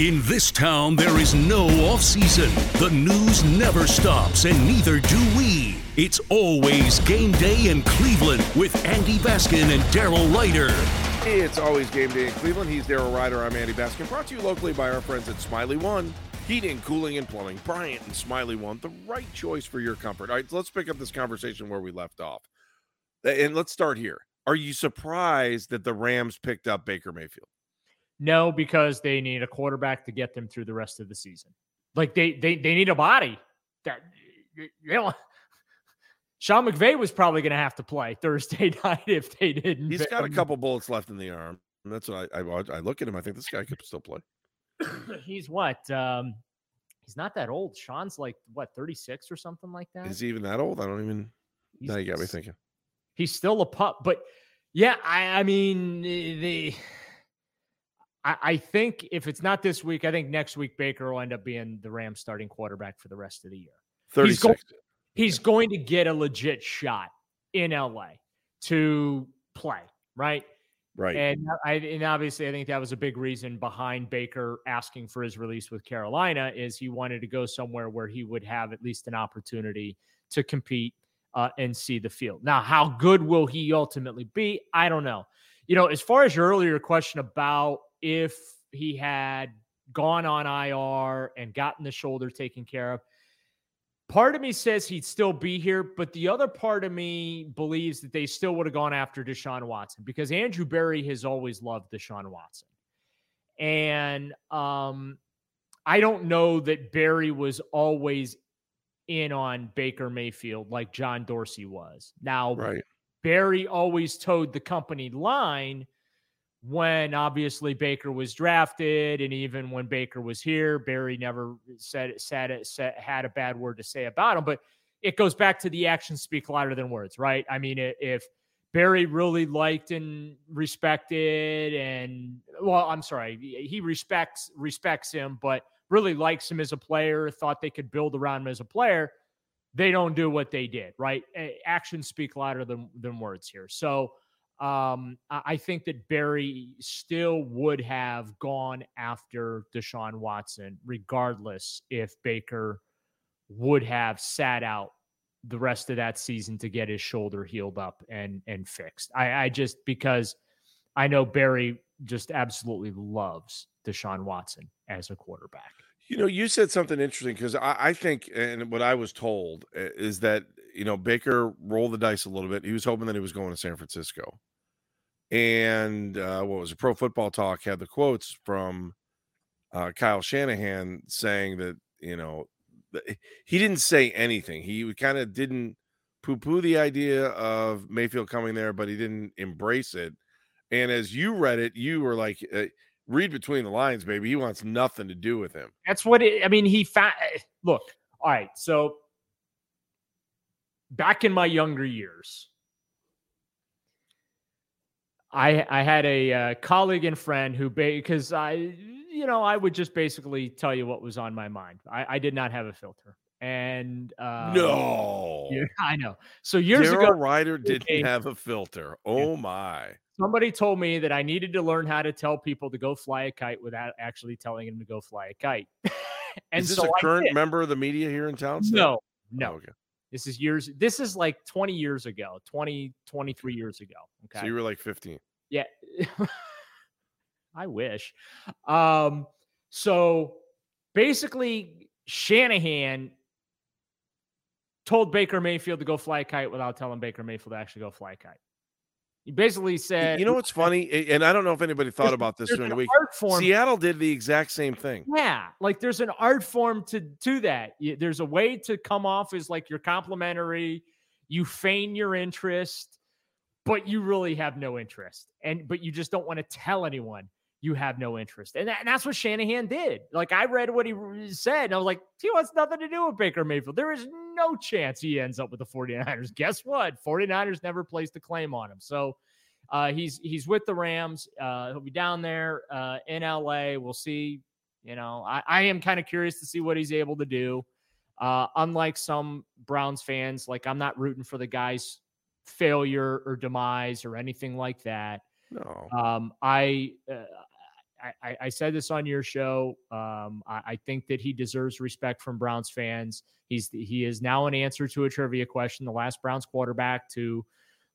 In this town, there is no off season. The news never stops, and neither do we. It's always game day in Cleveland with Andy Baskin and Daryl Ryder. It's always game day in Cleveland. He's Daryl Ryder. I'm Andy Baskin. Brought to you locally by our friends at Smiley One. Heating, cooling, and plumbing. Bryant and Smiley One, the right choice for your comfort. All right, let's pick up this conversation where we left off. And let's start here. Are you surprised that the Rams picked up Baker Mayfield? No, because they need a quarterback to get them through the rest of the season. Like they they they need a body. That you know, Sean McVay was probably going to have to play Thursday night if they didn't. He's got a couple bullets left in the arm. And that's what I, I I look at him. I think this guy could still play. he's what? Um, he's not that old. Sean's like what, 36 or something like that. Is he even that old? I don't even. He's, now you got me thinking. He's still a pup, but yeah, I, I mean the I, I think if it's not this week, I think next week Baker will end up being the Rams starting quarterback for the rest of the year. 36. He's, go- he's going to get a legit shot in LA to play, right? Right. And I and obviously I think that was a big reason behind Baker asking for his release with Carolina is he wanted to go somewhere where he would have at least an opportunity to compete uh, and see the field. Now, how good will he ultimately be? I don't know. You know, as far as your earlier question about if he had gone on IR and gotten the shoulder taken care of. Part of me says he'd still be here, but the other part of me believes that they still would have gone after Deshaun Watson because Andrew Berry has always loved Deshaun Watson. And um, I don't know that Berry was always in on Baker Mayfield like John Dorsey was. Now, right. Berry always toed the company line when obviously Baker was drafted, and even when Baker was here, Berry never said said, said had a bad word to say about him. But it goes back to the actions speak louder than words, right? I mean, if Berry really liked and respected, and well, I'm sorry, he respects respects him, but really likes him as a player, thought they could build around him as a player. They don't do what they did, right? Actions speak louder than than words here. So um, I think that Berry still would have gone after Deshaun Watson, regardless if Baker would have sat out the rest of that season to get his shoulder healed up and and fixed. I, I just because I know Berry just absolutely loves Deshaun Watson as a quarterback. You know, you said something interesting because I, I, think, and what I was told eh, is that you know Baker rolled the dice a little bit. He was hoping that he was going to San Francisco, and uh, what was it? Pro Football Talk had the quotes from uh, Kyle Shanahan saying that you know he didn't say anything. He kind of didn't poo-poo the idea of Mayfield coming there, but he didn't embrace it. And as you read it, you were like, uh, "Read between the lines, baby. He wants nothing to do with him." That's what it. I mean, he fa- look. All right, so back in my younger years, I I had a uh, colleague and friend who because I you know I would just basically tell you what was on my mind. I, I did not have a filter, and uh, no, yeah, I know. So years Daryl ago, Ryder didn't have a filter. Oh my! Somebody told me that I needed to learn how to tell people to go fly a kite without actually telling them to go fly a kite. and is this so a current member of the media here in town? Still? No, no. Oh, okay. This is years. This is like 20 years ago, 20, 23 years ago. Okay. So you were like 15. Yeah. I wish. Um, so basically, Shanahan told Baker Mayfield to go fly a kite without telling Baker Mayfield to actually go fly a kite. He basically said, "You know what's funny?" And I don't know if anybody thought about this during the week. Seattle did the exact same thing. Yeah, like there's an art form to to that. There's a way to come off as like you're complimentary. You feign your interest, but you really have no interest, and but you just don't want to tell anyone you have no interest. And, that, and, that's what Shanahan did. Like I read what he said, and I was like, he wants nothing to do with Baker Mayfield. There is no chance he ends up with the 49ers. Guess what? 49ers never placed a claim on him. So uh, he's he's with the Rams. Uh, he'll be down there uh, in LA. We'll see. You know, I, I am kind of curious to see what he's able to do. Uh, unlike some Browns fans, like I'm not rooting for the guy's failure or demise or anything like that. No. Um, I uh, I, I said this on your show. Um, I, I, think that he deserves respect from Browns fans. He's he is now an answer to a trivia question. The last Browns quarterback to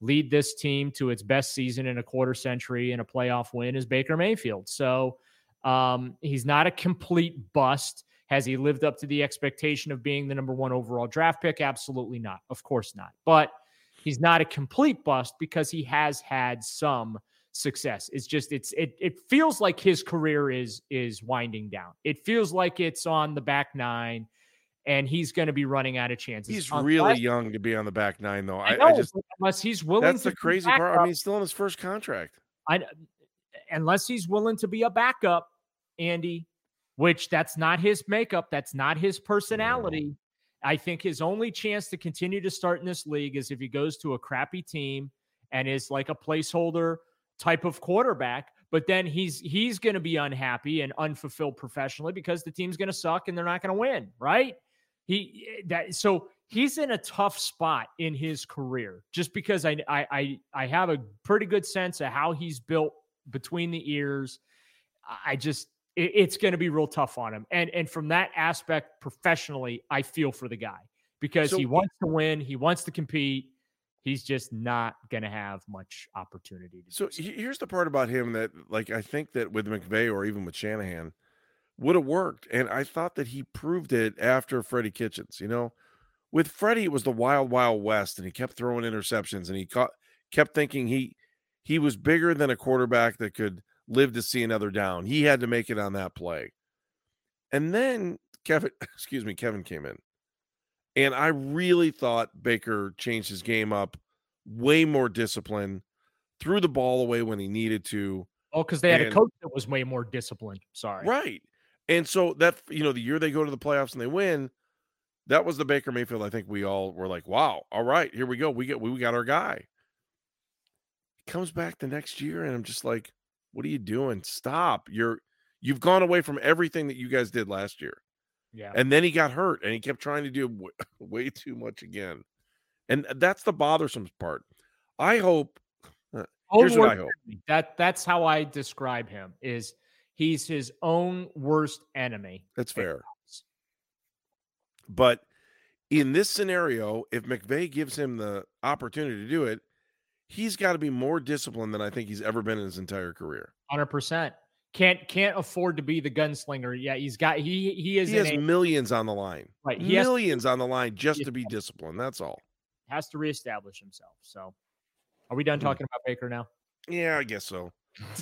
lead this team to its best season in a quarter century and a playoff win is Baker Mayfield. So um, he's not a complete bust. Has he lived up to the expectation of being the number one overall draft pick? Absolutely not. Of course not. But he's not a complete bust because he has had some success. It's just it's it it feels like his career is is winding down. It feels like it's on the back nine and he's going to be running out of chances. He's unless, really young to be on the back nine, though. I, know, I just unless he's willing. That's the crazy part. I mean, he's still in his first contract. I unless he's willing to be a backup, Andy, which that's not his makeup. That's not his personality. No. I think his only chance to continue to start in this league is if he goes to a crappy team and is like a placeholder type of quarterback. But then he's he's going to be unhappy and unfulfilled professionally because the team's going to suck and they're not going to win, right? He eh, that so he's in a tough spot in his career just because I I I have a pretty good sense of how he's built between the ears. I just it, it's going to be real tough on him. And and from that aspect, professionally, I feel for the guy because so, he wants to win, he wants to compete. He's just not going to have much opportunity. so here's the part about him that, like, I think that with McVay or even with Shanahan, would have worked. And I thought that he proved it after Freddie Kitchens. You know, with Freddie, it was the wild, wild west, and he kept throwing interceptions, and he caught, kept thinking he he was bigger than a quarterback that could live to see another down. He had to make it on that play. And then Kevin, excuse me, Kevin came in. And I really thought Baker changed his game up, way more discipline, threw the ball away when he needed to. Oh, because they had and, a coach that was way more disciplined. Sorry. Right. And so that, you know, the year they go to the playoffs and they win, that was the Baker Mayfield. I think we all were like, wow, all right, here we go. We get we got our guy. He comes back the next year, and I'm just like, what are you doing? Stop. You're you've gone away from everything that you guys did last year. Yeah. And then he got hurt and he kept trying to do w- way too much again. And that's the bothersome part. I hope uh, here's what I hope. That that's how I describe him is he's his own worst enemy. That's fair. But in this scenario, if McVay gives him the opportunity to do it, he's got to be more disciplined than I think he's ever been in his entire career. Hundred percent. Can't can't afford to be the gunslinger. Yeah, he's got he he is. He has a, millions on the line. Right, he millions to, on the line just to be disciplined. That's all. Has to reestablish himself. So, are we done mm-hmm. talking about Baker now? Yeah, I guess so.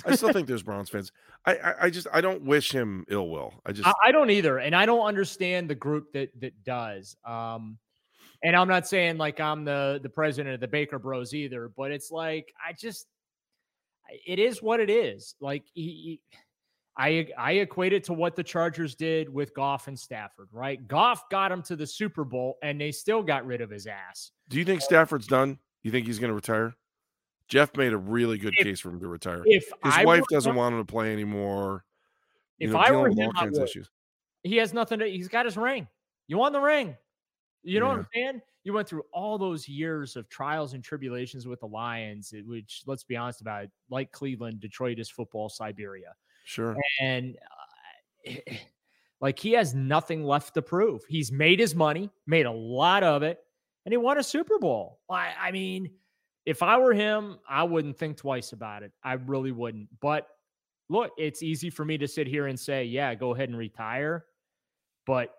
I still think there's Browns fans. I, I, I just I don't wish him ill will. I just I, I, don't either, and I don't understand the group that that does. Um, and I'm not saying like I'm the the president of the Baker Bros either, but it's like I just it is what it is. Like he, he I I equate it to what the Chargers did with Goff and Stafford, right? Goff got him to the Super Bowl and they still got rid of his ass. Do you think uh, Stafford's done? You think he's going to retire? Jeff made a really good if, case for him to retire. If his I wife doesn't him, want him to play anymore, if know, I were him, I He has nothing to. He's got his ring. You want the ring. You know yeah. what I'm saying? You went through all those years of trials and tribulations with the Lions, which, let's be honest about it, like Cleveland, Detroit is football Siberia. Sure. And uh, like he has nothing left to prove. He's made his money, made a lot of it, and he won a Super Bowl. I, I mean, if I were him, I wouldn't think twice about it. I really wouldn't. But look, it's easy for me to sit here and say, yeah, go ahead and retire. But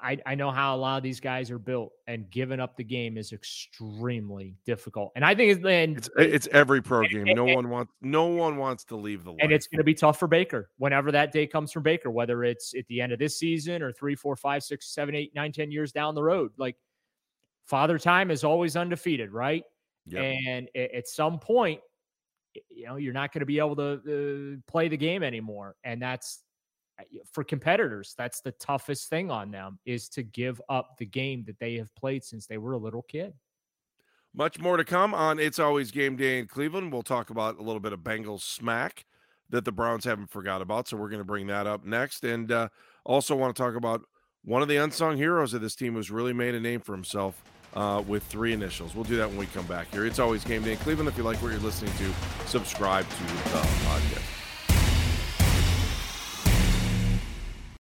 I, I know how a lot of these guys are built, and giving up the game is extremely difficult. And I think it's and it's, it's every pro game. And, no and, one wants no one wants to leave the line. And it's going to be tough for Baker whenever that day comes for Baker, whether it's at the end of this season or three, four, five, six, seven, eight, nine, ten years down the road. Like Father Time is always undefeated, right? Yep. And at some point, you know, you're not going to be able to uh, play the game anymore, and that's for competitors, that's the toughest thing on them is to give up the game that they have played since they were a little kid. Much more to come on It's Always Game Day in Cleveland. We'll talk about a little bit of Bengals smack that the Browns haven't forgot about. So we're going to bring that up next. And uh, also want to talk about one of the unsung heroes of this team who's really made a name for himself uh, with three initials. We'll do that when we come back here. It's Always Game Day in Cleveland. If you like what you're listening to, subscribe to the podcast.